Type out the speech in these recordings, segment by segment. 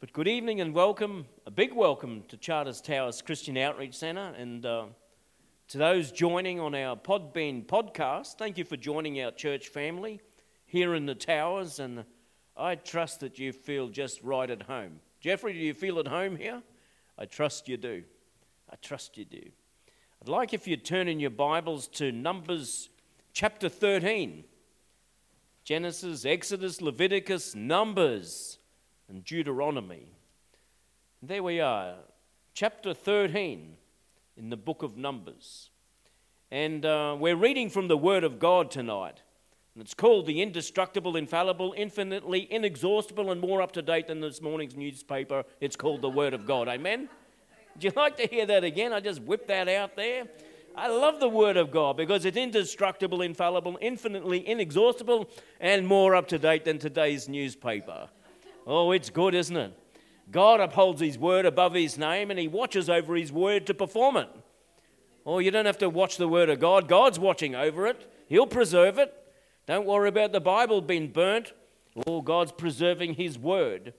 But good evening and welcome, a big welcome to Charters Towers Christian Outreach Centre. And uh, to those joining on our Podbean podcast, thank you for joining our church family here in the Towers. And I trust that you feel just right at home. Jeffrey, do you feel at home here? I trust you do. I trust you do. I'd like if you'd turn in your Bibles to Numbers chapter 13. Genesis, Exodus, Leviticus, Numbers, and Deuteronomy. There we are, chapter 13 in the book of Numbers. And uh, we're reading from the Word of God tonight. And it's called The Indestructible, Infallible, Infinitely Inexhaustible, and more up to date than this morning's newspaper. It's called the Word of God. Amen? Would you like to hear that again? I just whipped that out there. I love the Word of God because it's indestructible, infallible, infinitely inexhaustible, and more up to date than today's newspaper. Oh, it's good, isn't it? God upholds His Word above His name and He watches over His Word to perform it. Oh, you don't have to watch the Word of God, God's watching over it, He'll preserve it. Don't worry about the Bible being burnt. Oh, God's preserving His Word.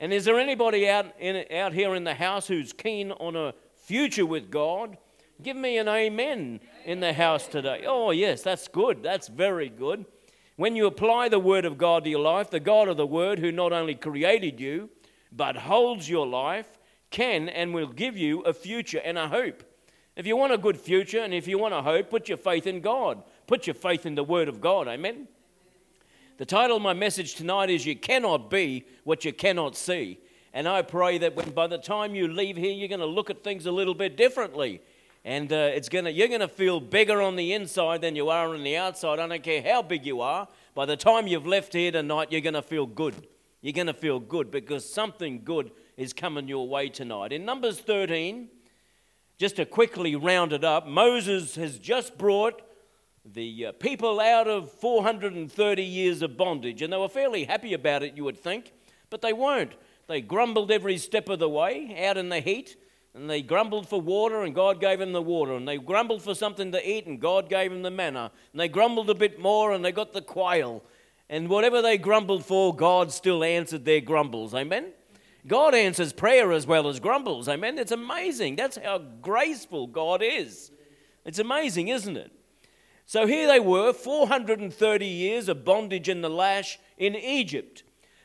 And is there anybody out, in, out here in the house who's keen on a future with God? Give me an amen in the house today. Oh, yes, that's good. That's very good. When you apply the Word of God to your life, the God of the Word, who not only created you, but holds your life, can and will give you a future and a hope. If you want a good future and if you want a hope, put your faith in God. Put your faith in the Word of God. Amen. The title of my message tonight is You Cannot Be What You Cannot See. And I pray that when, by the time you leave here, you're going to look at things a little bit differently and uh, it's gonna, you're going to feel bigger on the inside than you are on the outside. I don't care how big you are. By the time you've left here tonight, you're going to feel good. You're going to feel good because something good is coming your way tonight. In Numbers 13, just to quickly round it up, Moses has just brought the uh, people out of 430 years of bondage, and they were fairly happy about it, you would think, but they weren't. They grumbled every step of the way out in the heat. And they grumbled for water, and God gave them the water. And they grumbled for something to eat, and God gave them the manna. And they grumbled a bit more, and they got the quail. And whatever they grumbled for, God still answered their grumbles. Amen? God answers prayer as well as grumbles. Amen? It's amazing. That's how graceful God is. It's amazing, isn't it? So here they were, 430 years of bondage in the lash in Egypt.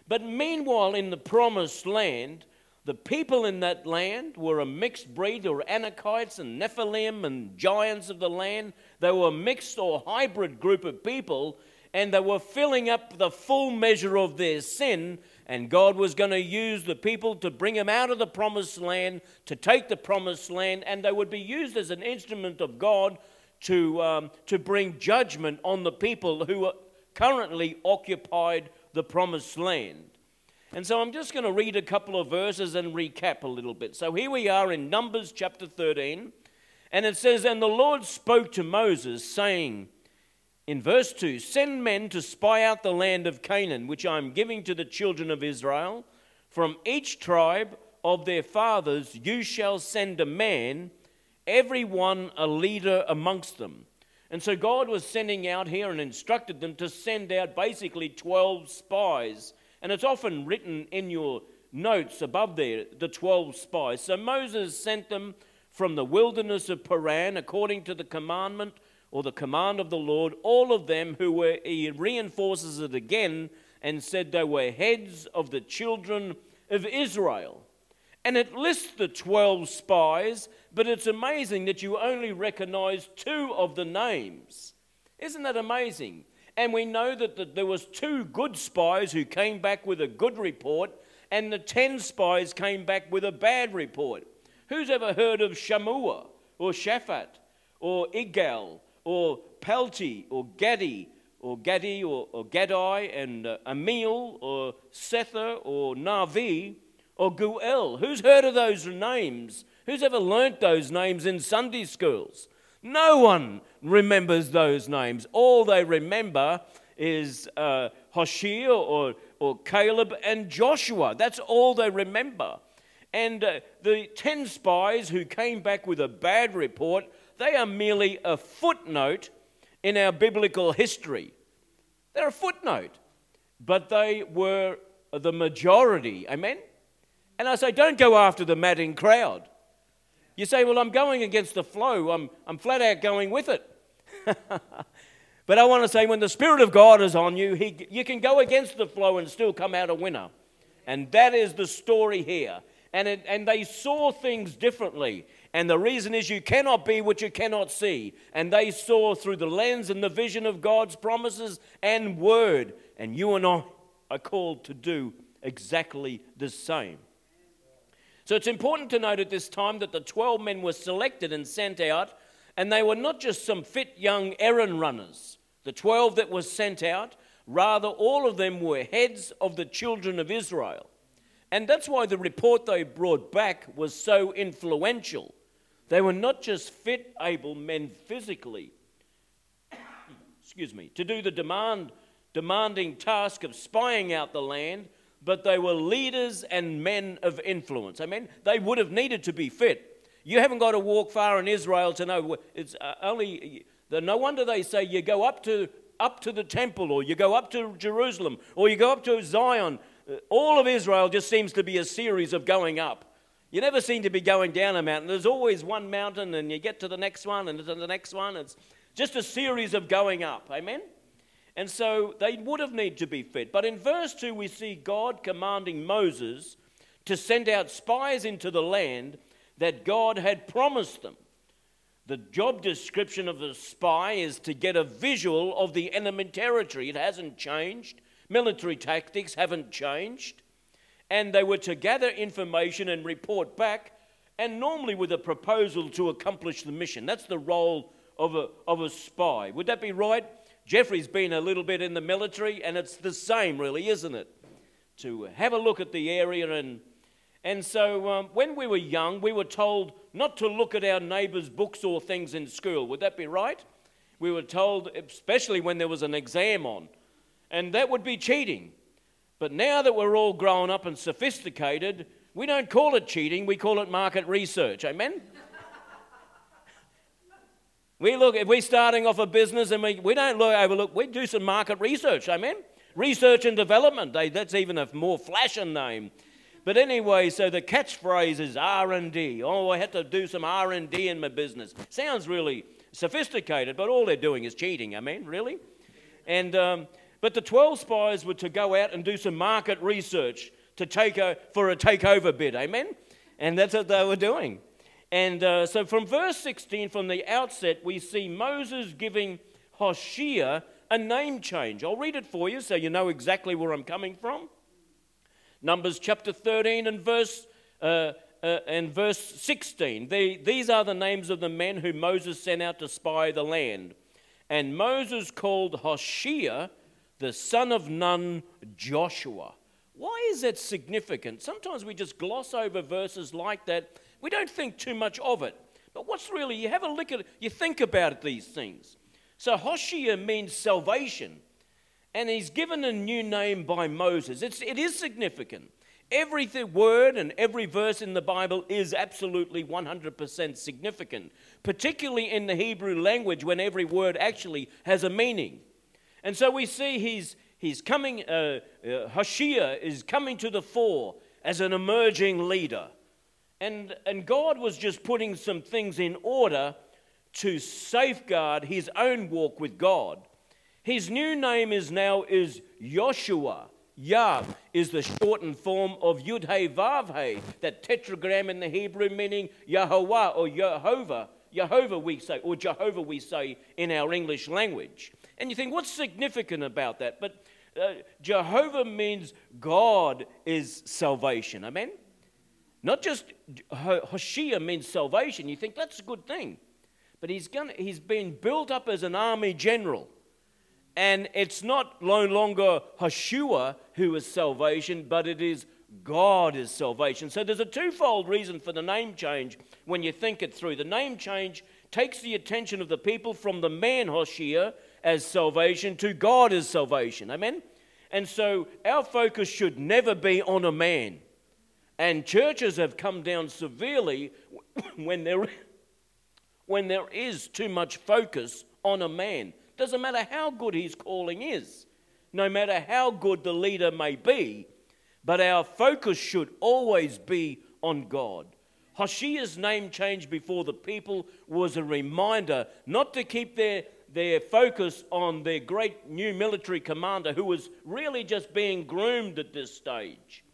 But meanwhile, in the promised land, the people in that land were a mixed breed. There were Anakites and Nephilim and giants of the land. They were a mixed or hybrid group of people, and they were filling up the full measure of their sin. And God was going to use the people to bring them out of the promised land, to take the promised land, and they would be used as an instrument of God to, um, to bring judgment on the people who currently occupied the promised land. And so I'm just going to read a couple of verses and recap a little bit. So here we are in Numbers chapter 13, and it says, And the Lord spoke to Moses, saying, in verse 2 Send men to spy out the land of Canaan, which I am giving to the children of Israel. From each tribe of their fathers you shall send a man, every one a leader amongst them. And so God was sending out here and instructed them to send out basically 12 spies and it's often written in your notes above there, the 12 spies. So Moses sent them from the wilderness of Paran according to the commandment or the command of the Lord, all of them who were, he reinforces it again and said they were heads of the children of Israel. And it lists the 12 spies, but it's amazing that you only recognize two of the names. Isn't that amazing? And we know that the, there was two good spies who came back with a good report, and the ten spies came back with a bad report. Who's ever heard of Shammua or Shaphat or Igal or Pelti or Gadi or Gadi or, or Gadai and uh, Amil or Sethur or Navi or Guel? Who's heard of those names? Who's ever learnt those names in Sunday schools? No one remembers those names. All they remember is uh, Hoshea or, or Caleb and Joshua. That's all they remember. And uh, the 10 spies who came back with a bad report, they are merely a footnote in our biblical history. They're a footnote, but they were the majority. Amen? And I say, don't go after the madding crowd. You say, well, I'm going against the flow, I'm, I'm flat out going with it. but I want to say, when the Spirit of God is on you, he, you can go against the flow and still come out a winner. And that is the story here. And, it, and they saw things differently. And the reason is you cannot be what you cannot see. And they saw through the lens and the vision of God's promises and word. And you and I are called to do exactly the same. So it's important to note at this time that the 12 men were selected and sent out, and they were not just some fit young errand runners. The 12 that were sent out, rather, all of them were heads of the children of Israel. And that's why the report they brought back was so influential. They were not just fit, able men physically, excuse me, to do the demand, demanding task of spying out the land, but they were leaders and men of influence. I mean, they would have needed to be fit. You haven't got to walk far in Israel to know. It's uh, only. No wonder they say you go up to up to the temple, or you go up to Jerusalem, or you go up to Zion. Uh, all of Israel just seems to be a series of going up. You never seem to be going down a mountain. There's always one mountain, and you get to the next one, and to the next one. It's just a series of going up. Amen? And so they would have needed to be fed. But in verse 2, we see God commanding Moses to send out spies into the land that God had promised them. The job description of a spy is to get a visual of the enemy territory. It hasn't changed. Military tactics haven't changed and they were to gather information and report back, and normally with a proposal to accomplish the mission. That's the role of a, of a spy. Would that be right? Jeffrey's been a little bit in the military, and it's the same, really, isn't it? To have a look at the area. And, and so um, when we were young, we were told not to look at our neighbours' books or things in school. Would that be right? We were told, especially when there was an exam on. And that would be cheating. But now that we're all grown up and sophisticated, we don't call it cheating, we call it market research. Amen? we look, if we're starting off a business and we, we don't look, overlook, we do some market research. Amen? Research and development, they, that's even a more flashing name. But anyway, so the catchphrase is R&D. Oh, I had to do some R&D in my business. Sounds really sophisticated, but all they're doing is cheating. I mean, really? And um, but the 12 spies were to go out and do some market research to take a, for a takeover bid. Amen? And that's what they were doing. And uh, so from verse 16, from the outset, we see Moses giving Hoshea a name change. I'll read it for you so you know exactly where I'm coming from. Numbers chapter 13 and verse, uh, uh, and verse 16. The, these are the names of the men who Moses sent out to spy the land. And Moses called Hoshea the son of Nun, Joshua. Why is that significant? Sometimes we just gloss over verses like that. We don't think too much of it. But what's really, you have a look at it, you think about these things. So Hoshea means salvation, and he's given a new name by Moses. It's, it is significant. Every word and every verse in the Bible is absolutely 100% significant, particularly in the Hebrew language when every word actually has a meaning. And so we see he's, he's coming, uh, uh, Hoshea is coming to the fore as an emerging leader. And, and God was just putting some things in order to safeguard his own walk with God. His new name is now is Joshua. Yah is the shortened form of Yud He Vav He, that tetragram in the Hebrew meaning Yahweh or Jehovah. Jehovah we say, or Jehovah we say in our English language. And you think, what's significant about that? But uh, Jehovah means God is salvation. Amen? Not just Hoshea means salvation. You think that's a good thing. But he's, gonna, he's been built up as an army general. And it's not no longer Hoshua who is salvation, but it is God is salvation. So there's a twofold reason for the name change when you think it through. The name change takes the attention of the people from the man Hoshea as salvation to God as salvation. Amen? And so our focus should never be on a man. And churches have come down severely when there, when there is too much focus on a man. Doesn't matter how good his calling is, no matter how good the leader may be, but our focus should always be on God. Hoshea's name change before the people was a reminder not to keep their, their focus on their great new military commander who was really just being groomed at this stage.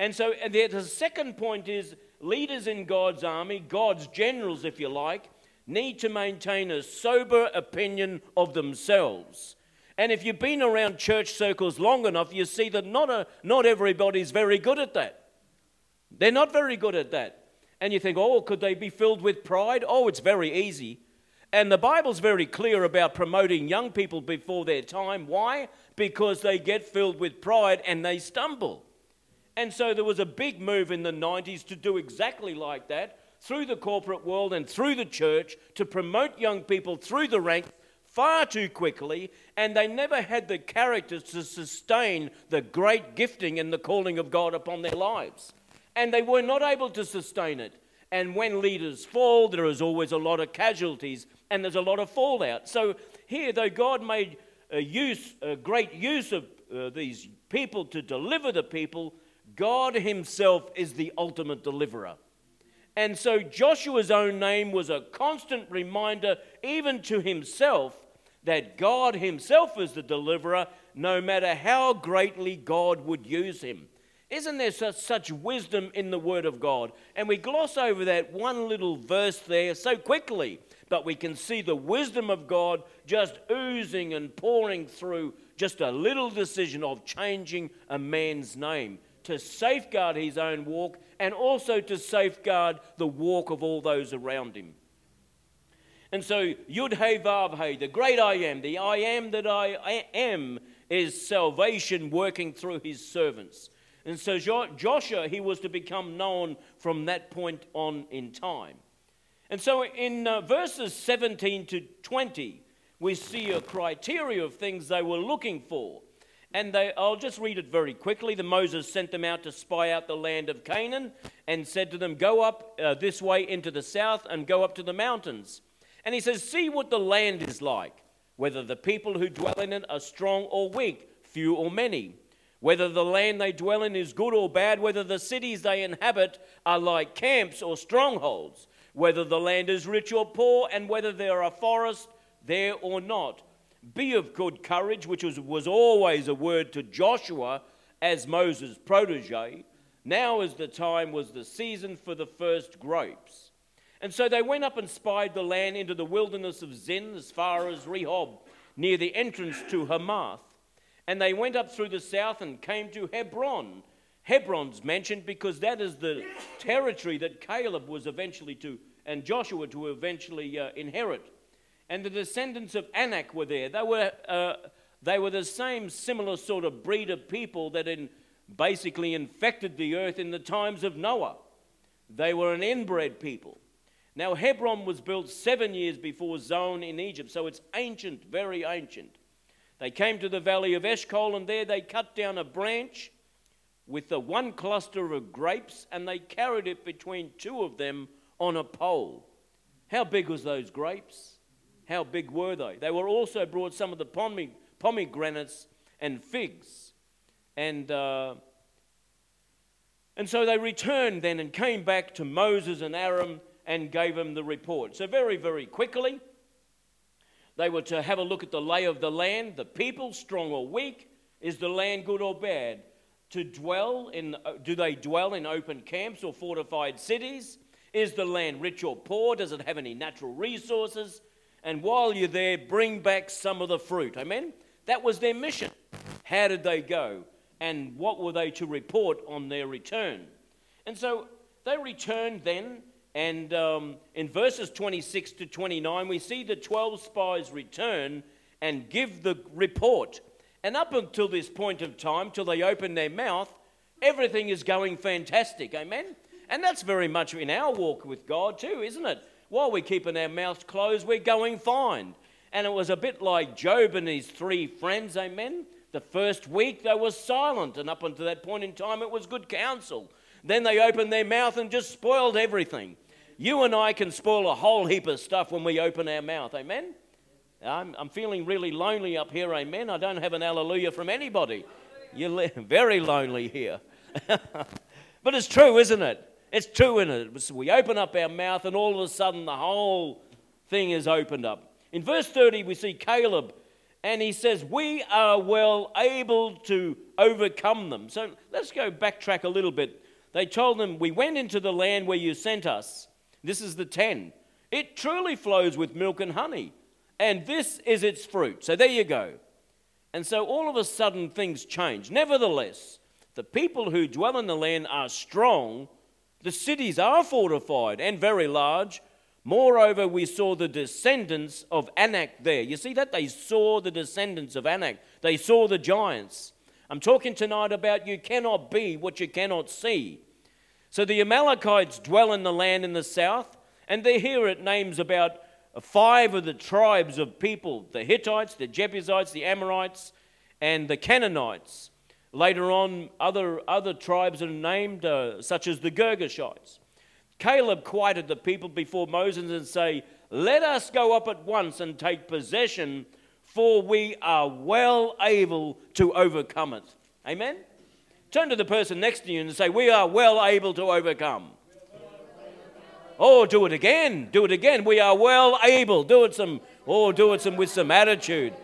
And so and the second point is leaders in God's army, God's generals, if you like, need to maintain a sober opinion of themselves. And if you've been around church circles long enough, you see that not, a, not everybody's very good at that. They're not very good at that. And you think, oh, could they be filled with pride? Oh, it's very easy. And the Bible's very clear about promoting young people before their time. Why? Because they get filled with pride and they stumble. And so there was a big move in the 90s to do exactly like that through the corporate world and through the church to promote young people through the ranks far too quickly, and they never had the character to sustain the great gifting and the calling of God upon their lives. And they were not able to sustain it. And when leaders fall, there is always a lot of casualties and there's a lot of fallout. So here, though God made a use, a great use of uh, these people to deliver the people, God Himself is the ultimate deliverer. And so Joshua's own name was a constant reminder, even to himself, that God Himself is the deliverer, no matter how greatly God would use him. Isn't there such, such wisdom in the Word of God? And we gloss over that one little verse there so quickly, but we can see the wisdom of God just oozing and pouring through just a little decision of changing a man's name to safeguard his own walk and also to safeguard the walk of all those around him. And so, Yud Vav He, the great I am, the I am that I am, is salvation working through his servants. And so, Joshua, he was to become known from that point on in time. And so, in uh, verses 17 to 20, we see a criteria of things they were looking for. And they, I'll just read it very quickly. The Moses sent them out to spy out the land of Canaan and said to them, Go up uh, this way into the south and go up to the mountains and he says, See what the land is like, whether the people who dwell in it are strong or weak, few or many, whether the land they dwell in is good or bad, whether the cities they inhabit are like camps or strongholds, whether the land is rich or poor, and whether there are forests there or not. Be of good courage, which was, was always a word to Joshua as Moses' protege. Now is the time, was the season for the first grapes. And so they went up and spied the land into the wilderness of Zin as far as Rehob, near the entrance to Hamath. And they went up through the south and came to Hebron. Hebron's mentioned because that is the territory that Caleb was eventually to, and Joshua to eventually uh, inherit. And the descendants of Anak were there. They were, uh, they were the same similar sort of breed of people that in, basically infected the earth in the times of Noah. They were an inbred people. Now, Hebron was built seven years before Zoan in Egypt, so it's ancient, very ancient. They came to the valley of Eshcol, and there they cut down a branch with the one cluster of grapes, and they carried it between two of them on a pole. How big was those grapes? How big were they? They were also brought some of the pomegranates and figs. And, uh, and so they returned then and came back to Moses and Aaron and gave him the report. So, very, very quickly, they were to have a look at the lay of the land, the people, strong or weak. Is the land good or bad? To dwell in, uh, do they dwell in open camps or fortified cities? Is the land rich or poor? Does it have any natural resources? And while you're there, bring back some of the fruit. Amen? That was their mission. How did they go? And what were they to report on their return? And so they returned then and um, in verses 26 to 29, we see the 12 spies return and give the report. And up until this point of time, till they open their mouth, everything is going fantastic. Amen? And that's very much in our walk with God, too, isn't it? While we're keeping our mouths closed, we're going fine. And it was a bit like Job and his three friends, amen? The first week they were silent, and up until that point in time, it was good counsel. Then they opened their mouth and just spoiled everything. You and I can spoil a whole heap of stuff when we open our mouth. Amen? I'm, I'm feeling really lonely up here. Amen. I don't have an hallelujah from anybody. You're very lonely here. but it's true, isn't it? It's true, isn't it? We open up our mouth, and all of a sudden the whole thing is opened up. In verse 30, we see Caleb, and he says, We are well able to overcome them. So let's go backtrack a little bit. They told them, We went into the land where you sent us. This is the 10. It truly flows with milk and honey, and this is its fruit. So there you go. And so all of a sudden things change. Nevertheless, the people who dwell in the land are strong, the cities are fortified and very large. Moreover, we saw the descendants of Anak there. You see that? They saw the descendants of Anak, they saw the giants. I'm talking tonight about you cannot be what you cannot see. So the Amalekites dwell in the land in the south, and they here it names about five of the tribes of people the Hittites, the Jebusites, the Amorites, and the Canaanites. Later on, other, other tribes are named, uh, such as the Girgashites. Caleb quieted the people before Moses and say, Let us go up at once and take possession, for we are well able to overcome it. Amen? Turn to the person next to you and say, We are well able to overcome. Oh, do it again. Do it again. We are well able. Do it some, oh, do it some with some attitude.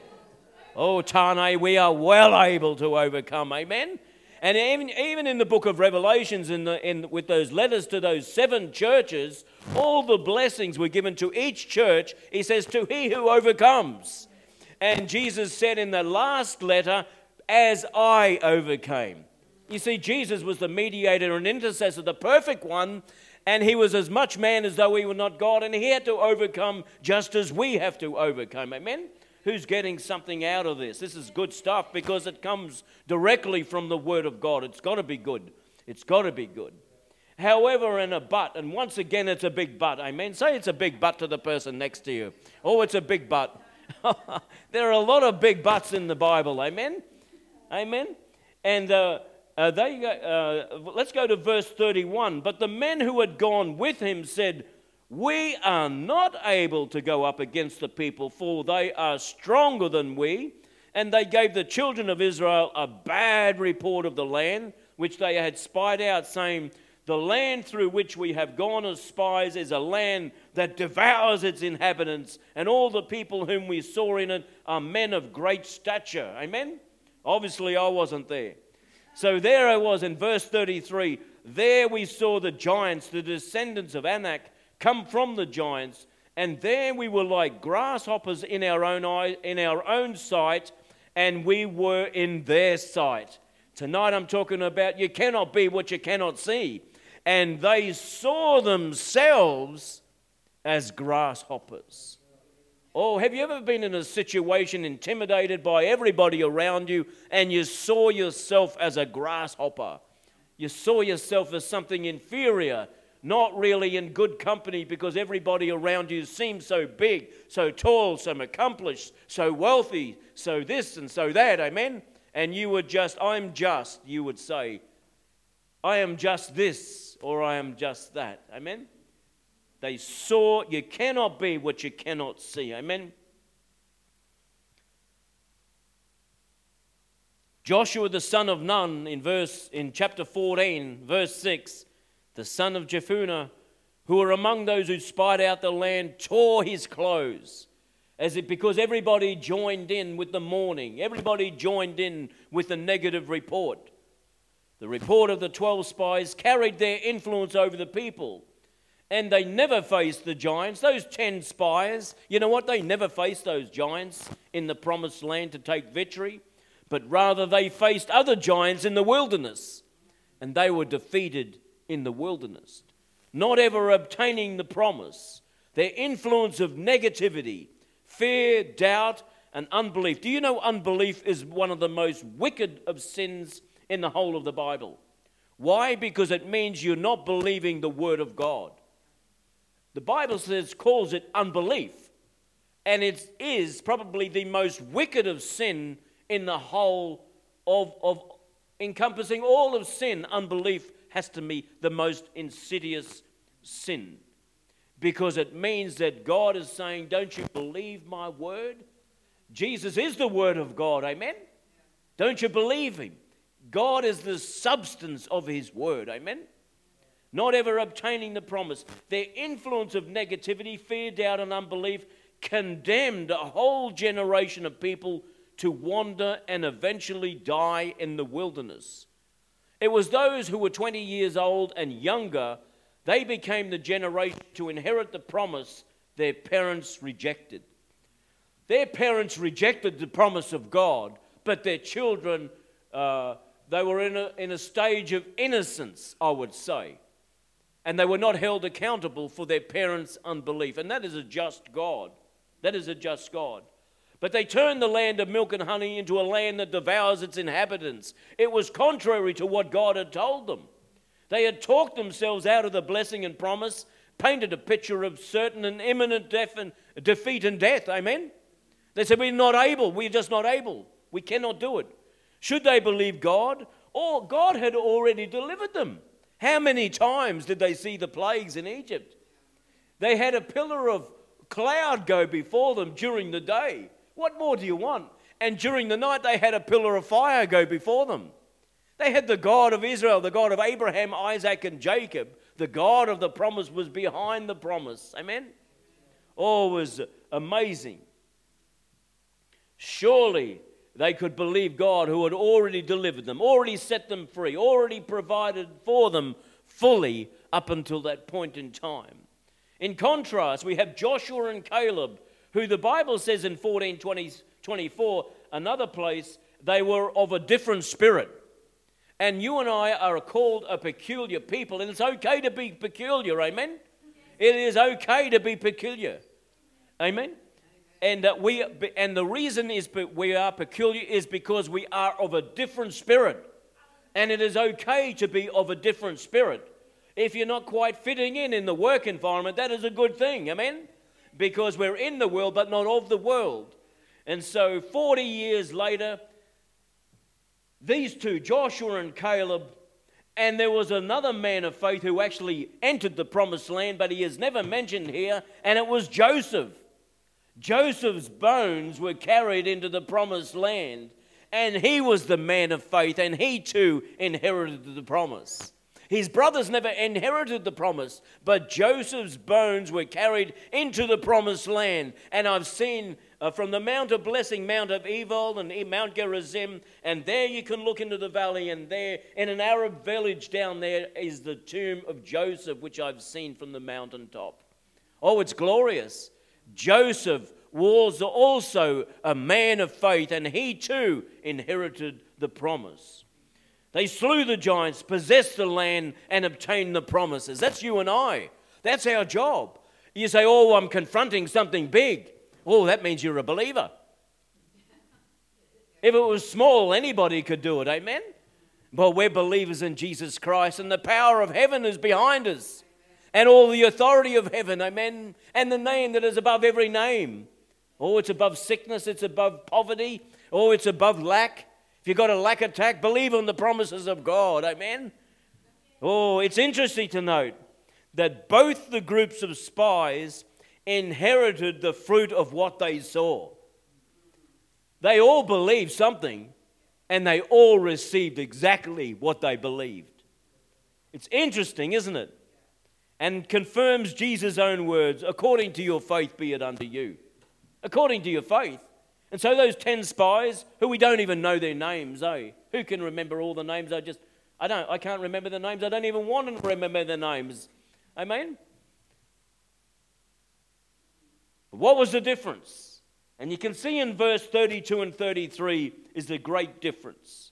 Oh, Tane, we are well able to overcome. Amen. And even, even in the book of Revelations, in the, in, with those letters to those seven churches, all the blessings were given to each church. He says, To he who overcomes. And Jesus said in the last letter, As I overcame. You see, Jesus was the mediator and intercessor, the perfect one, and he was as much man as though he were not God, and he had to overcome just as we have to overcome. Amen? Who's getting something out of this. This is good stuff because it comes directly from the Word of God. It's got to be good. It's got to be good. However, in a but, and once again, it's a big but. Amen. Say it's a big but to the person next to you. Oh, it's a big but. there are a lot of big buts in the Bible. Amen. Amen. And uh, uh, they, uh, let's go to verse 31. But the men who had gone with him said, we are not able to go up against the people, for they are stronger than we. And they gave the children of Israel a bad report of the land which they had spied out, saying, The land through which we have gone as spies is a land that devours its inhabitants, and all the people whom we saw in it are men of great stature. Amen? Obviously, I wasn't there. So there I was in verse 33. There we saw the giants, the descendants of Anak come from the giants, and there we were like grasshoppers in our own eye, in our own sight, and we were in their sight. Tonight I'm talking about you cannot be what you cannot see. And they saw themselves as grasshoppers. Oh, have you ever been in a situation intimidated by everybody around you and you saw yourself as a grasshopper? You saw yourself as something inferior not really in good company because everybody around you seems so big, so tall, so accomplished, so wealthy, so this and so that. Amen? And you would just, I'm just, you would say, I am just this or I am just that. Amen? They saw you cannot be what you cannot see. Amen? Joshua the son of Nun in verse in chapter 14 verse 6 the son of Jephunneh, who were among those who spied out the land, tore his clothes. As it, because everybody joined in with the mourning, everybody joined in with the negative report. The report of the 12 spies carried their influence over the people. And they never faced the giants. Those 10 spies, you know what? They never faced those giants in the promised land to take victory, but rather they faced other giants in the wilderness. And they were defeated in the wilderness, not ever obtaining the promise, their influence of negativity, fear, doubt, and unbelief. Do you know unbelief is one of the most wicked of sins in the whole of the Bible? Why? Because it means you're not believing the Word of God. The Bible says, calls it unbelief. And it is probably the most wicked of sin in the whole of, of encompassing all of sin. Unbelief has to be the most insidious sin because it means that God is saying, Don't you believe my word? Jesus is the word of God, amen? Don't you believe him? God is the substance of His word. Amen? Not ever obtaining the promise. Their influence of negativity, fear, doubt, and unbelief condemned a whole generation of people to wander and eventually die in the wilderness. It was those who were 20 years old and younger, they became the generation to inherit the promise their parents rejected. Their parents rejected the promise of God, but their children, uh, they were in a, in a stage of innocence, I would say. And they were not held accountable for their parents' unbelief. And that is a just God. That is a just God. But they turned the land of milk and honey into a land that devours its inhabitants. It was contrary to what God had told them. They had talked themselves out of the blessing and promise, painted a picture of certain and imminent death and, defeat and death. Amen? They said, We're not able. We're just not able. We cannot do it. Should they believe God? Or God had already delivered them. How many times did they see the plagues in Egypt? They had a pillar of cloud go before them during the day. What more do you want? And during the night, they had a pillar of fire go before them. They had the God of Israel, the God of Abraham, Isaac, and Jacob. The God of the promise was behind the promise. Amen? Oh, was amazing. Surely they could believe God who had already delivered them, already set them free, already provided for them fully up until that point in time. In contrast, we have Joshua and Caleb, who the Bible says in 14 20, 24, another place, they were of a different spirit. And you and I are called a peculiar people, and it's okay to be peculiar, amen? It is okay to be peculiar, amen? And that we and the reason is we are peculiar is because we are of a different spirit, and it is okay to be of a different spirit. If you're not quite fitting in in the work environment, that is a good thing, amen? Because we're in the world, but not of the world. And so, 40 years later, these two, Joshua and Caleb, and there was another man of faith who actually entered the promised land, but he is never mentioned here, and it was Joseph. Joseph's bones were carried into the promised land, and he was the man of faith, and he too inherited the promise. His brothers never inherited the promise, but Joseph's bones were carried into the promised land. And I've seen uh, from the Mount of Blessing, Mount Ebal, and Mount Gerizim, and there you can look into the valley, and there in an Arab village down there is the tomb of Joseph, which I've seen from the mountaintop. Oh, it's glorious. Joseph was also a man of faith, and he too inherited the promise. They slew the giants, possessed the land, and obtained the promises. That's you and I. That's our job. You say, Oh, I'm confronting something big. Oh, that means you're a believer. If it was small, anybody could do it. Amen? But we're believers in Jesus Christ, and the power of heaven is behind us, and all the authority of heaven. Amen? And the name that is above every name. Oh, it's above sickness, it's above poverty, oh, it's above lack. If you've got a lack attack, believe on the promises of God. Amen. Oh, it's interesting to note that both the groups of spies inherited the fruit of what they saw. They all believed something and they all received exactly what they believed. It's interesting, isn't it? And confirms Jesus' own words according to your faith be it unto you. According to your faith. And so those 10 spies, who we don't even know their names, eh? Who can remember all the names? I just, I don't, I can't remember the names. I don't even want to remember the names. Amen? What was the difference? And you can see in verse 32 and 33 is the great difference.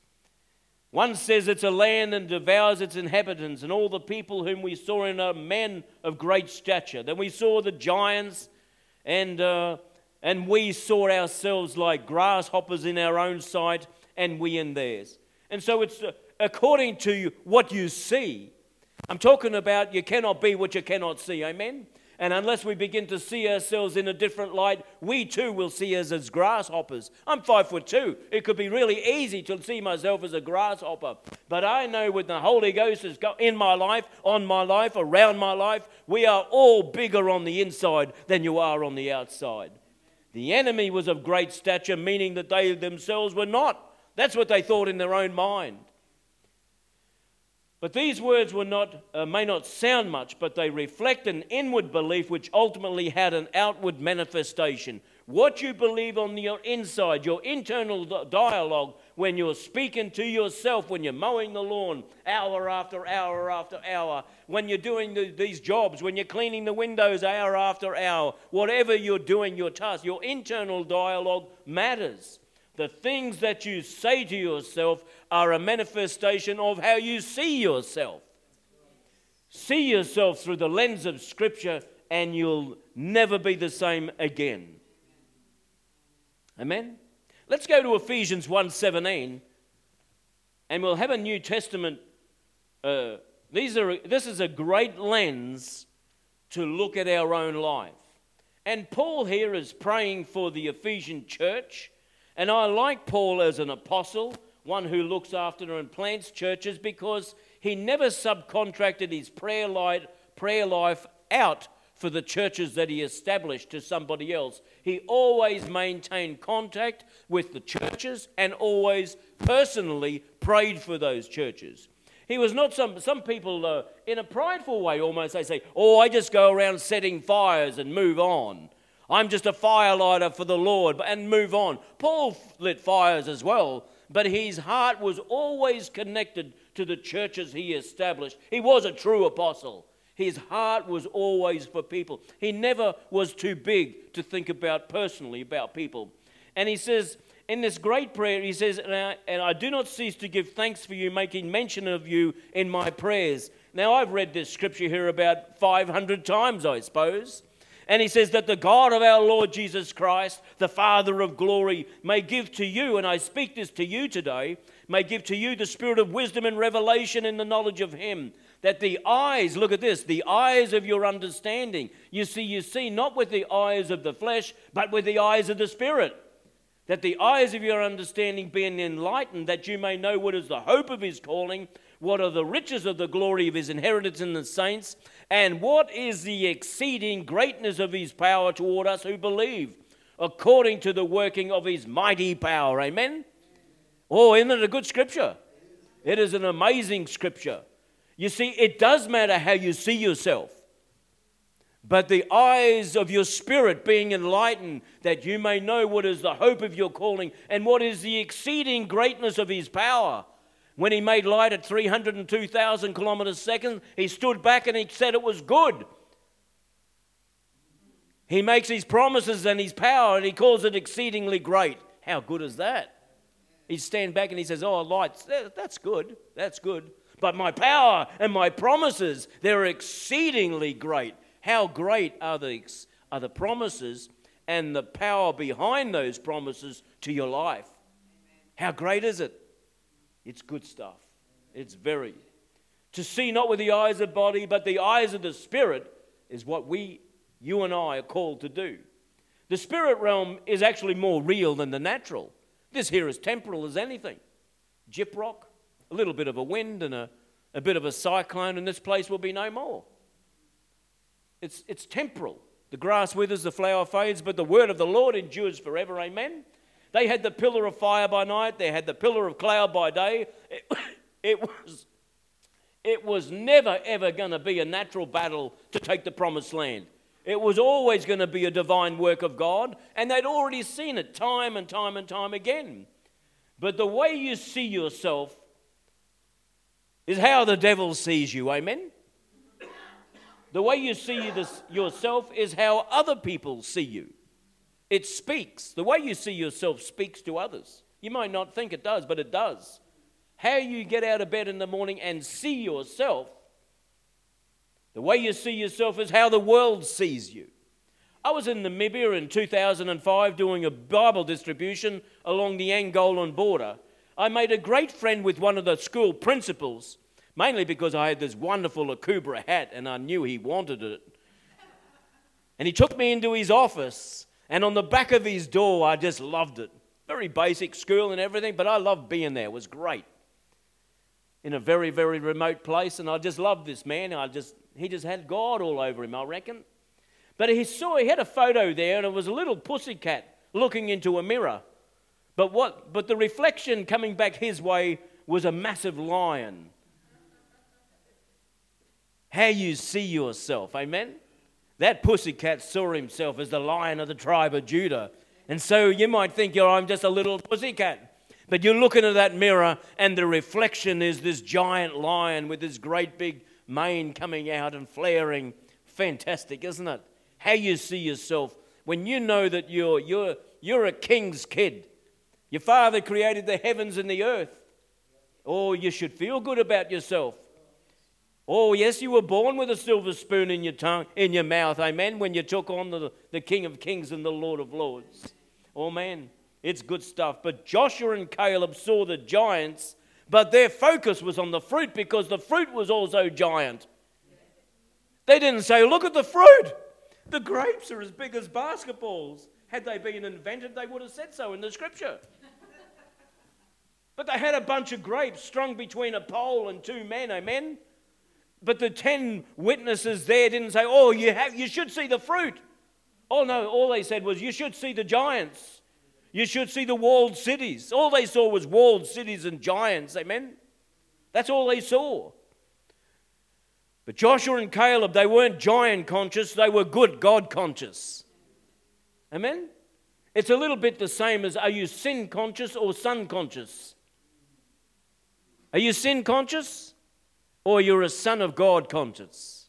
One says it's a land and devours its inhabitants, and all the people whom we saw in are men of great stature. Then we saw the giants and uh, and we saw ourselves like grasshoppers in our own sight and we in theirs. And so it's uh, according to what you see. I'm talking about you cannot be what you cannot see. Amen? And unless we begin to see ourselves in a different light, we too will see us as grasshoppers. I'm five foot two. It could be really easy to see myself as a grasshopper. But I know with the Holy Ghost is in my life, on my life, around my life, we are all bigger on the inside than you are on the outside. The enemy was of great stature, meaning that they themselves were not. That's what they thought in their own mind. But these words were not, uh, may not sound much, but they reflect an inward belief which ultimately had an outward manifestation. What you believe on your inside, your internal dialogue, when you're speaking to yourself, when you're mowing the lawn hour after hour after hour, when you're doing the, these jobs, when you're cleaning the windows hour after hour, whatever you're doing, your task, your internal dialogue matters. The things that you say to yourself are a manifestation of how you see yourself. See yourself through the lens of Scripture, and you'll never be the same again. Amen. Let's go to Ephesians 1:17, and we'll have a New Testament. Uh, these are, this is a great lens to look at our own life. And Paul here is praying for the Ephesian church and I like Paul as an apostle, one who looks after and plants churches, because he never subcontracted his prayer life, prayer life out for the churches that he established to somebody else. He always maintained contact with the churches and always personally prayed for those churches. He was not some, some people, uh, in a prideful way almost, they say, Oh, I just go around setting fires and move on. I'm just a firelighter for the Lord, and move on. Paul lit fires as well, but his heart was always connected to the churches he established. He was a true apostle. His heart was always for people. He never was too big to think about personally about people. And he says, in this great prayer, he says, and I, and I do not cease to give thanks for you, making mention of you in my prayers. Now, I've read this scripture here about 500 times, I suppose. And he says that the God of our Lord Jesus Christ, the Father of glory, may give to you, and I speak this to you today, may give to you the spirit of wisdom and revelation in the knowledge of him. That the eyes, look at this, the eyes of your understanding, you see, you see not with the eyes of the flesh, but with the eyes of the Spirit. That the eyes of your understanding being enlightened, that you may know what is the hope of his calling, what are the riches of the glory of his inheritance in the saints, and what is the exceeding greatness of his power toward us who believe, according to the working of his mighty power? Amen? Oh, isn't it a good scripture? It is an amazing scripture. You see, it does matter how you see yourself. But the eyes of your spirit being enlightened, that you may know what is the hope of your calling and what is the exceeding greatness of his power when he made light at 302,000 kilometers second, he stood back and he said it was good. He makes his promises and his power and he calls it exceedingly great. How good is that? He stands back and he says, Oh, lights, that's good. That's good. But my power and my promises, they're exceedingly great. How great are the, are the promises and the power behind those promises to your life? How great is it? It's good stuff. It's very. To see not with the eyes of body, but the eyes of the Spirit is what we, you and I, are called to do. The spirit realm is actually more real than the natural. This here is temporal as anything. Gyprock, a little bit of a wind and a, a bit of a cyclone, and this place will be no more. It's, it's temporal. The grass withers, the flower fades, but the word of the Lord endures forever. Amen. They had the pillar of fire by night, they had the pillar of cloud by day. It, it was, it was never, ever going to be a natural battle to take the promised land. It was always going to be a divine work of God, and they'd already seen it time and time and time again. But the way you see yourself is how the devil sees you, amen? The way you see yourself is how other people see you. It speaks. The way you see yourself speaks to others. You might not think it does, but it does. How you get out of bed in the morning and see yourself, the way you see yourself is how the world sees you. I was in Namibia in 2005 doing a Bible distribution along the Angolan border. I made a great friend with one of the school principals, mainly because I had this wonderful Akubra hat and I knew he wanted it. And he took me into his office and on the back of his door, I just loved it. Very basic school and everything, but I loved being there. It was great. In a very, very remote place, and I just loved this man. I just he just had God all over him, I reckon. But he saw he had a photo there, and it was a little pussycat looking into a mirror. But what but the reflection coming back his way was a massive lion. how you see yourself. Amen? That pussycat saw himself as the lion of the tribe of Judah. And so you might think, you're, I'm just a little pussycat. But you look into that mirror, and the reflection is this giant lion with this great big mane coming out and flaring. Fantastic, isn't it? How you see yourself when you know that you're, you're, you're a king's kid. Your father created the heavens and the earth. Oh, you should feel good about yourself. Oh, yes, you were born with a silver spoon in your tongue, in your mouth, amen, when you took on the, the King of Kings and the Lord of Lords. Oh, man, it's good stuff. But Joshua and Caleb saw the giants, but their focus was on the fruit because the fruit was also giant. They didn't say, Look at the fruit. The grapes are as big as basketballs. Had they been invented, they would have said so in the scripture. But they had a bunch of grapes strung between a pole and two men, amen? But the ten witnesses there didn't say, Oh, you, have, you should see the fruit. Oh, no, all they said was, You should see the giants. You should see the walled cities. All they saw was walled cities and giants, amen? That's all they saw. But Joshua and Caleb, they weren't giant conscious, they were good God conscious. Amen? It's a little bit the same as are you sin conscious or son conscious? Are you sin conscious or you're a son of God conscious?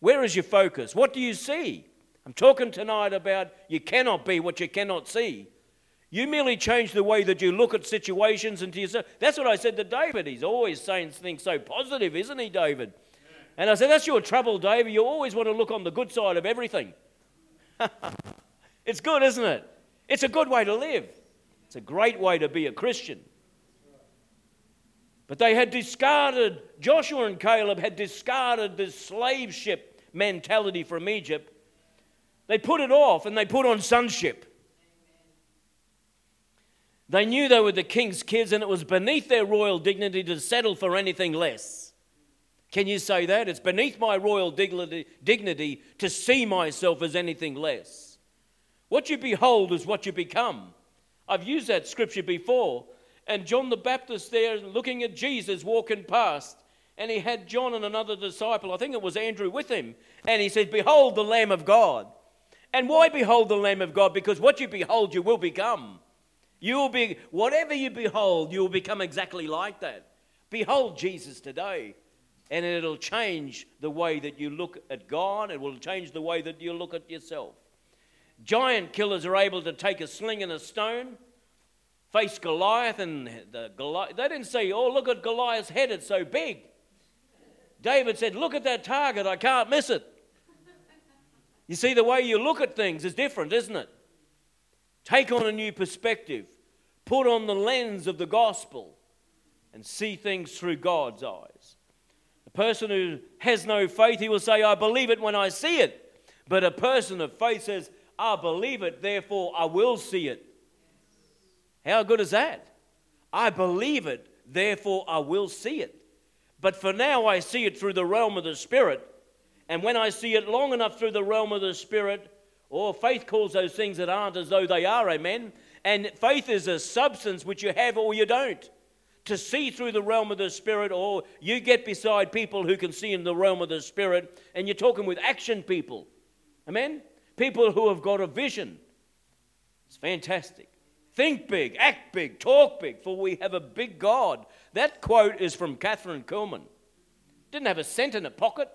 Where is your focus? What do you see? I'm talking tonight about you cannot be what you cannot see. You merely change the way that you look at situations and to yourself. That's what I said to David. He's always saying things so positive, isn't he, David? And I said, That's your trouble, David. You always want to look on the good side of everything. it's good, isn't it? It's a good way to live. It's a great way to be a Christian. But they had discarded, Joshua and Caleb had discarded this slave ship mentality from Egypt. They put it off and they put on sonship. They knew they were the king's kids and it was beneath their royal dignity to settle for anything less. Can you say that? It's beneath my royal dignity, dignity to see myself as anything less. What you behold is what you become. I've used that scripture before. And John the Baptist there looking at Jesus walking past, and he had John and another disciple, I think it was Andrew, with him. And he said, Behold the Lamb of God. And why behold the Lamb of God? Because what you behold, you will become. You will be, whatever you behold, you will become exactly like that. Behold Jesus today. And it'll change the way that you look at God, it will change the way that you look at yourself. Giant killers are able to take a sling and a stone faced Goliath, and the Goliath, they didn't say, Oh, look at Goliath's head, it's so big. David said, Look at that target, I can't miss it. You see, the way you look at things is different, isn't it? Take on a new perspective, put on the lens of the gospel, and see things through God's eyes. A person who has no faith, he will say, I believe it when I see it. But a person of faith says, I believe it, therefore I will see it. How good is that? I believe it, therefore I will see it. But for now, I see it through the realm of the Spirit. And when I see it long enough through the realm of the Spirit, or oh, faith calls those things that aren't as though they are, amen. And faith is a substance which you have or you don't. To see through the realm of the Spirit, or you get beside people who can see in the realm of the Spirit, and you're talking with action people. Amen? People who have got a vision. It's fantastic. Think big, act big, talk big, for we have a big God. That quote is from Kathryn Kuhlman. Didn't have a cent in her pocket.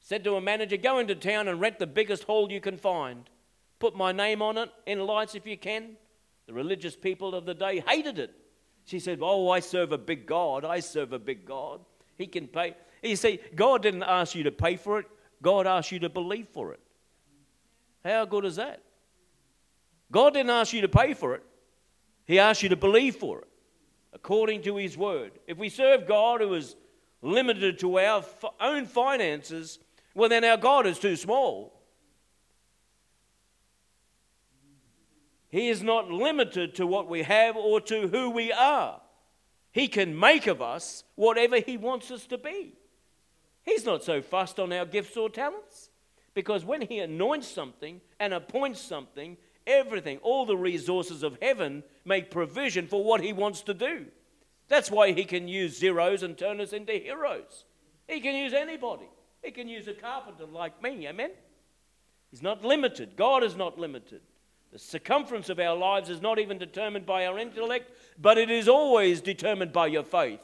Said to a manager, Go into town and rent the biggest hall you can find. Put my name on it in lights if you can. The religious people of the day hated it. She said, Oh, I serve a big God. I serve a big God. He can pay. You see, God didn't ask you to pay for it, God asked you to believe for it. How good is that? God didn't ask you to pay for it, he asks you to believe for it according to His word. If we serve God who is limited to our own finances, well, then our God is too small. He is not limited to what we have or to who we are. He can make of us whatever He wants us to be. He's not so fussed on our gifts or talents because when He anoints something and appoints something, everything, all the resources of heaven make provision for what he wants to do. That's why he can use zeros and turn us into heroes. He can use anybody. He can use a carpenter like me, amen? He's not limited. God is not limited. The circumference of our lives is not even determined by our intellect, but it is always determined by your faith.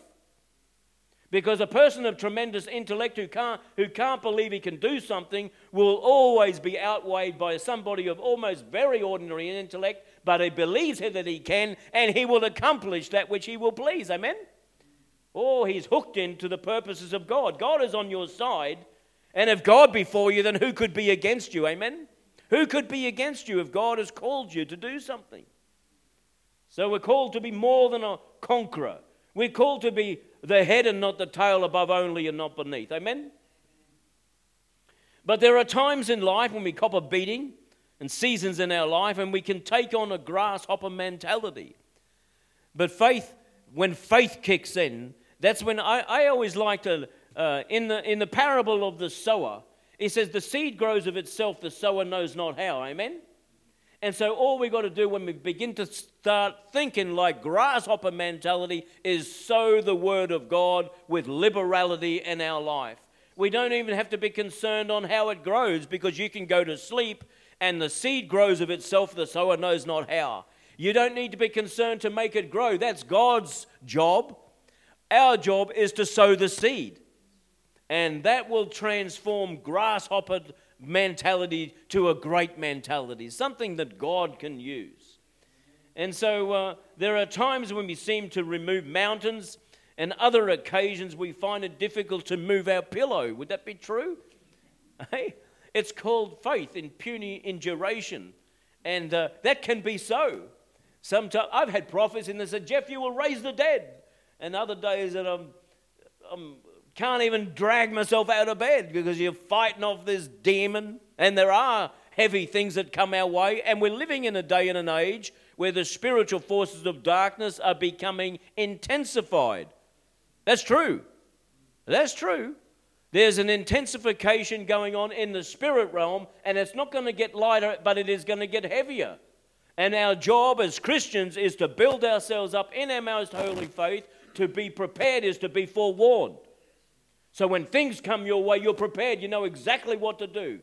Because a person of tremendous intellect who can't, who can't believe he can do something will always be outweighed by somebody of almost very ordinary intellect, but he believes that he can and he will accomplish that which he will please. Amen? Oh, he's hooked into the purposes of God. God is on your side, and if God be for you, then who could be against you? Amen? Who could be against you if God has called you to do something? So we're called to be more than a conqueror. We're called to be the head and not the tail, above only and not beneath. Amen? But there are times in life when we cop a beating and seasons in our life and we can take on a grasshopper mentality. But faith, when faith kicks in, that's when I, I always like to, uh, in, the, in the parable of the sower, he says, The seed grows of itself, the sower knows not how. Amen? And so, all we've got to do when we begin to start thinking like grasshopper mentality is sow the word of God with liberality in our life. We don't even have to be concerned on how it grows because you can go to sleep and the seed grows of itself, the sower knows not how. You don't need to be concerned to make it grow. That's God's job. Our job is to sow the seed. And that will transform grasshopper mentality to a great mentality, something that God can use. And so uh, there are times when we seem to remove mountains, and other occasions we find it difficult to move our pillow. Would that be true? Hey? It's called faith in puny induration, and uh, that can be so. Sometimes I've had prophets and they said, Geoff, you will raise the dead. And other days that I'm, I'm can't even drag myself out of bed because you're fighting off this demon. And there are heavy things that come our way. And we're living in a day and an age where the spiritual forces of darkness are becoming intensified. That's true. That's true. There's an intensification going on in the spirit realm, and it's not going to get lighter, but it is going to get heavier. And our job as Christians is to build ourselves up in our most holy faith. To be prepared is to be forewarned. So when things come your way, you're prepared. You know exactly what to do.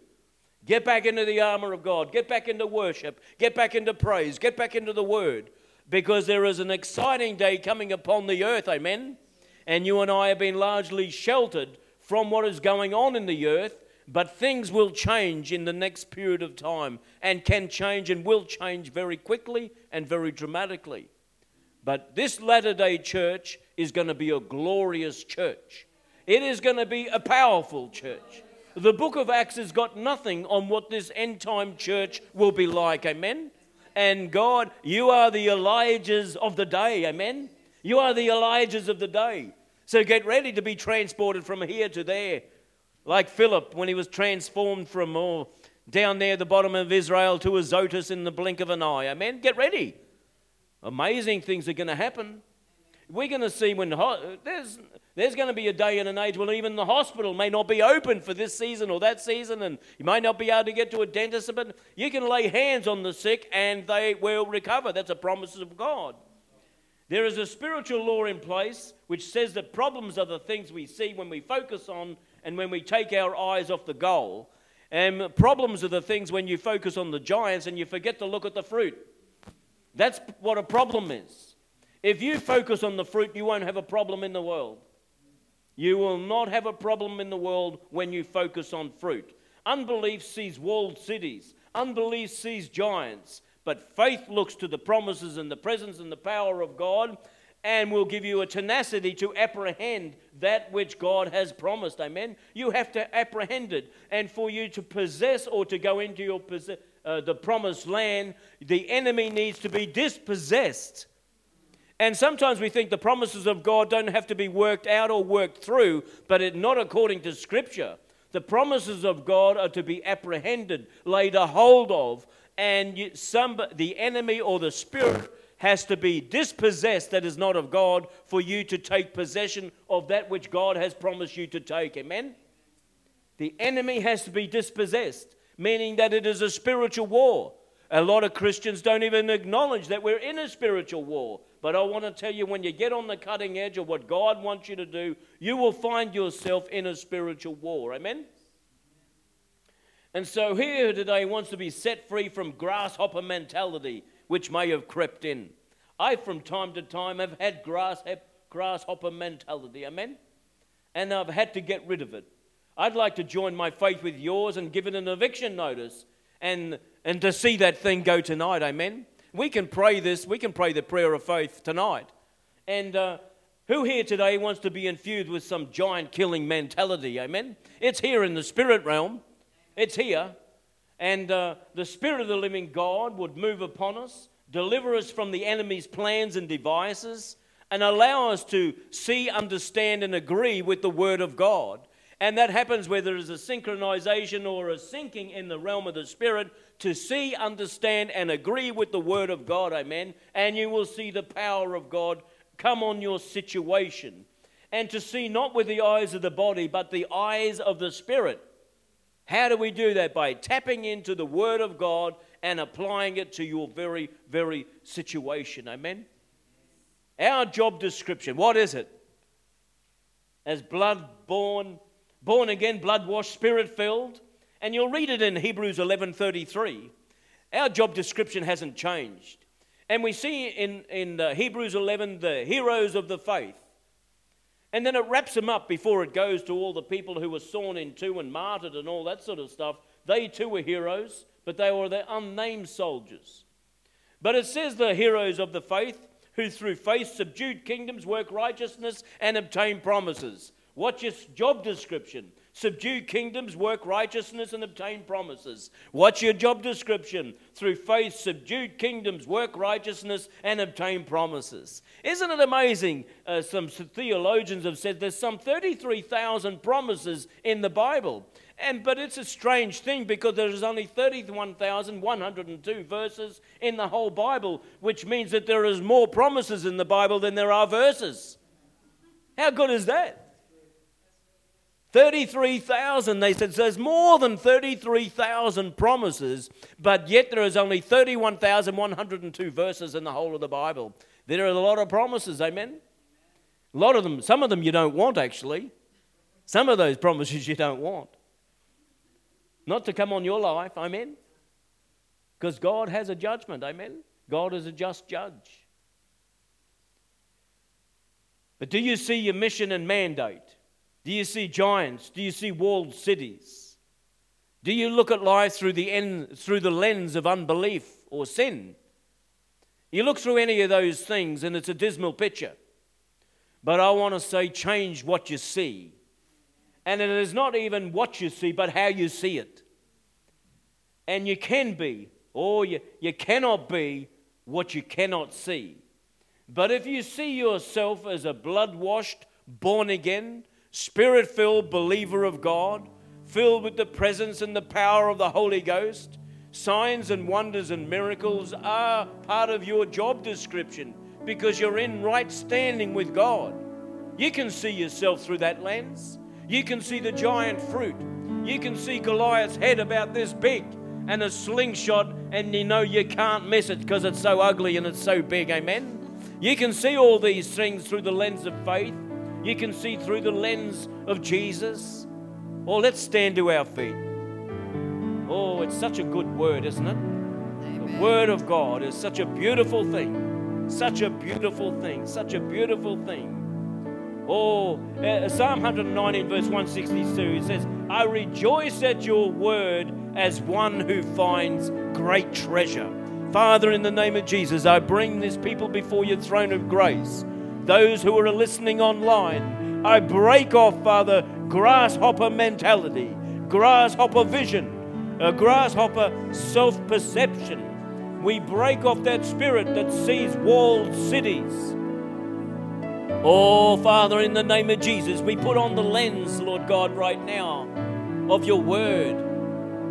Get back into the armor of God. Get back into worship. Get back into praise. Get back into the word. Because there is an exciting day coming upon the earth. Amen. And you and I have been largely sheltered from what is going on in the earth. But things will change in the next period of time and can change and will change very quickly and very dramatically. But this latter day church is going to be a glorious church. It is going to be a powerful church. The book of Acts has got nothing on what this end time church will be like. Amen. And God, you are the Elijahs of the day. Amen. You are the Elijahs of the day. So get ready to be transported from here to there. Like Philip when he was transformed from oh, down there at the bottom of Israel to Azotus in the blink of an eye. Amen. Get ready. Amazing things are going to happen. We're going to see when there's there's going to be a day and an age when even the hospital may not be open for this season or that season, and you might not be able to get to a dentist, but you can lay hands on the sick and they will recover. That's a promise of God. There is a spiritual law in place which says that problems are the things we see when we focus on and when we take our eyes off the goal. And problems are the things when you focus on the giants and you forget to look at the fruit. That's what a problem is. If you focus on the fruit, you won't have a problem in the world. You will not have a problem in the world when you focus on fruit. Unbelief sees walled cities, unbelief sees giants, but faith looks to the promises and the presence and the power of God and will give you a tenacity to apprehend that which God has promised. Amen. You have to apprehend it. And for you to possess or to go into your uh, the promised land, the enemy needs to be dispossessed. And sometimes we think the promises of God don't have to be worked out or worked through, but it, not according to Scripture. The promises of God are to be apprehended, laid a hold of, and you, some, the enemy or the spirit has to be dispossessed that is not of God for you to take possession of that which God has promised you to take. Amen? The enemy has to be dispossessed, meaning that it is a spiritual war. A lot of Christians don't even acknowledge that we're in a spiritual war But I want to tell you when you get on the cutting edge of what God wants you to do, you will find yourself in a spiritual war. Amen? And so here today wants to be set free from grasshopper mentality, which may have crept in. I, from time to time, have had grass, grasshopper mentality. Amen? And I've had to get rid of it. I'd like to join my faith with yours and give it an eviction notice and, and to see that thing go tonight. Amen? We can pray this, we can pray the prayer of faith tonight. And uh, who here today wants to be infused with some giant killing mentality? Amen? It's here in the spirit realm, it's here. And uh, the Spirit of the living God would move upon us, deliver us from the enemy's plans and devices, and allow us to see, understand, and agree with the Word of God. And that happens whether there's a synchronization or a syncing in the realm of the Spirit to see, understand, and agree with the Word of God. Amen. And you will see the power of God come on your situation. And to see not with the eyes of the body, but the eyes of the Spirit. How do we do that? By tapping into the Word of God and applying it to your very, very situation. Amen. Our job description, what is it? As blood born born again, blood washed, spirit filled. And you'll read it in Hebrews 11:33. Our job description hasn't changed. And we see in, in uh, Hebrews 11 the heroes of the faith. And then it wraps them up before it goes to all the people who were sawn in two and martyred and all that sort of stuff. They too were heroes, but they were the unnamed soldiers. But it says the heroes of the faith who through faith subdued kingdoms, work righteousness, and obtain promises. What's your job description? Subdue kingdoms, work righteousness, and obtain promises. What's your job description? Through faith, subdue kingdoms, work righteousness, and obtain promises. Isn't it amazing? Uh, some theologians have said there's some 33,000 promises in the Bible. And, but it's a strange thing because there's only 31,102 verses in the whole Bible, which means that there is more promises in the Bible than there are verses. How good is that? 33,000, they said, so there's more than 33,000 promises, but yet there is only 31,102 verses in the whole of the Bible. There are a lot of promises, amen? A lot of them, some of them you don't want actually. Some of those promises you don't want. Not to come on your life, amen? Because God has a judgment, amen? God is a just judge. But do you see your mission and mandate? Do you see giants? Do you see walled cities? Do you look at life through the, end, through the lens of unbelief or sin? You look through any of those things and it's a dismal picture. But I want to say, change what you see. And it is not even what you see, but how you see it. And you can be, or you, you cannot be, what you cannot see. But if you see yourself as a blood washed, born again, spirit filled believer of God, filled with the presence and the power of the Holy Ghost, signs and wonders and miracles are part of your job description because you're in right standing with God. You can see yourself through that lens. You can see the giant fruit. You can see Goliath's head about this big and a slingshot, and you know you can't miss it because it's so ugly and it's so big. Amen. You can see all these things through the lens of faith. You can see through the lens of Jesus. Oh, let's stand to our feet. Oh, it's such a good word, isn't it? Amen. The word of God is such a beautiful thing. Such a beautiful thing. Such a beautiful thing. Oh, uh, Psalm 119, verse 162, it says, I rejoice at your word as one who finds great treasure. Father, in the name of Jesus, I bring this people before your throne of grace those who are listening online. I break off, Father, grasshopper mentality, grasshopper vision, a grasshopper self perception. We break off that spirit that sees walled cities. Oh, Father, in the name of Jesus, we put on the lens, Lord God, right now of your word.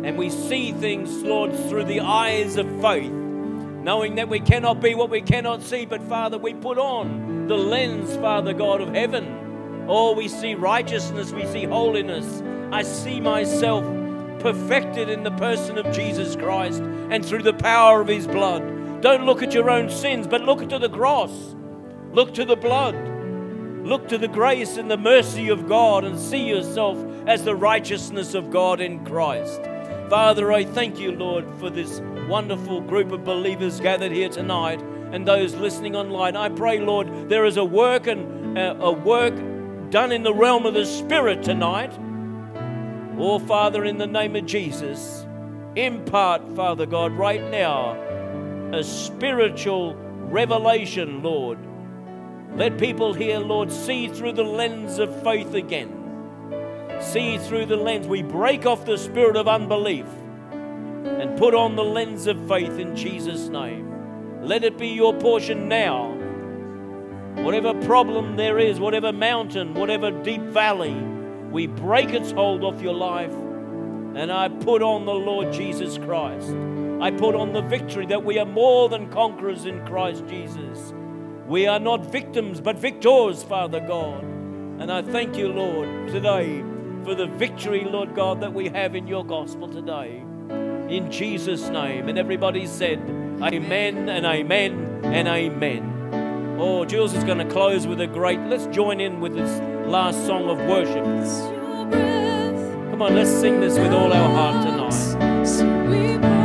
And we see things, Lord, through the eyes of faith, knowing that we cannot be what we cannot see. But, Father, we put on the lens, Father God of heaven. Oh, we see righteousness, we see holiness. I see myself perfected in the person of Jesus Christ and through the power of his blood. Don't look at your own sins, but look to the cross. Look to the blood. Look to the grace and the mercy of God and see yourself as the righteousness of God in Christ. Father, I thank you, Lord, for this wonderful group of believers gathered here tonight and those listening online. I pray, Lord, there is a work and uh, a work done in the realm of the Spirit tonight. Oh, Father, in the name of Jesus, impart, Father God, right now a spiritual revelation, Lord. Let people here, Lord, see through the lens of faith again see through the lens. We break off the spirit of unbelief and put on the lens of faith in Jesus' name. Let it be your portion now. Whatever problem there is, whatever mountain, whatever deep valley, we break its hold off your life. And I put on the Lord Jesus Christ. I put on the victory that we are more than conquerors in Christ Jesus. We are not victims, but victors, Father God. And I thank you, Lord, today for the victory, Lord God, that we have in your gospel today. In Jesus' name. And everybody said, Amen and Amen and Amen. Oh, Jules is going to close with a great. Let's join in with this last song of worship. Come on, let's sing this with all our heart tonight.